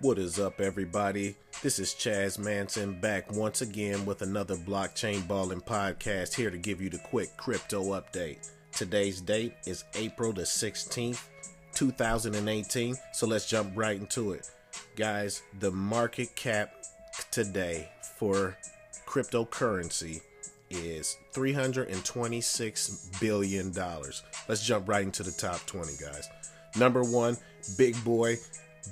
What is up, everybody? This is Chaz Manson back once again with another Blockchain Balling podcast here to give you the quick crypto update. Today's date is April the 16th, 2018. So let's jump right into it. Guys, the market cap today for cryptocurrency is $326 billion. Let's jump right into the top 20, guys. Number one, big boy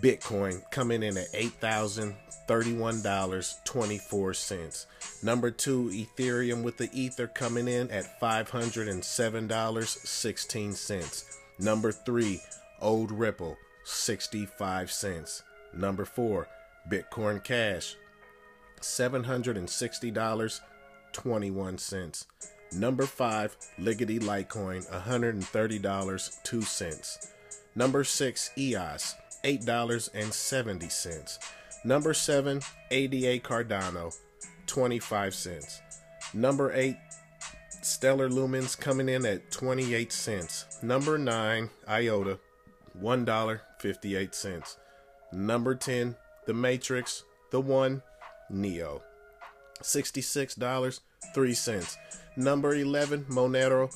Bitcoin coming in at $8,031.24. Number two, Ethereum with the Ether coming in at $507.16. Number three, Old Ripple, 65 cents. Number four, Bitcoin Cash, $760.21. Number five, Liggity Litecoin, $130.02. Number six, EOS, $8.70. Number 7, ADA Cardano, 25 cents. Number 8, Stellar Lumens coming in at 28 cents. Number 9, IOTA, $1.58. Number 10, The Matrix, The One, Neo, $66.03. Number 11, Monero,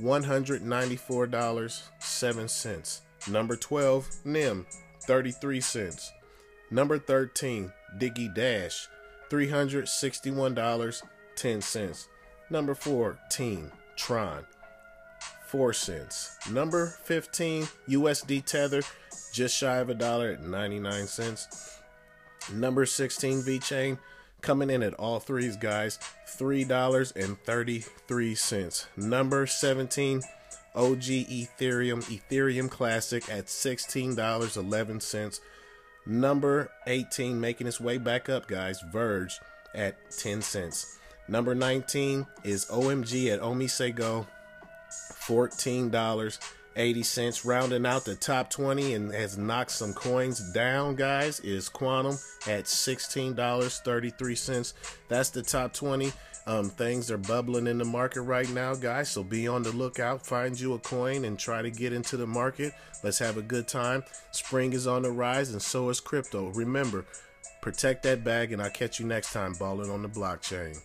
$194.07. Number 12, NIM, 33 cents. Number 13, Diggy Dash, $361.10. Number 14, Tron, 4 cents. Number 15, USD Tether, just shy of a dollar at 99 cents. Number 16, VeChain, coming in at all threes, guys, $3.33. Number 17, OG Ethereum, Ethereum Classic at $16.11. Number 18 making its way back up, guys, Verge at 10 cents. Number 19 is OMG at OmiseGO, $14.80. Rounding out the top 20 and has knocked some coins down, guys, is Qtum at $16.33. That's the top 20. Um, things are bubbling in the market right now, guys. So be on the lookout. Find you a coin and try to get into the market. Let's have a good time. Spring is on the rise, and so is crypto. Remember, protect that bag, and I'll catch you next time balling on the blockchain.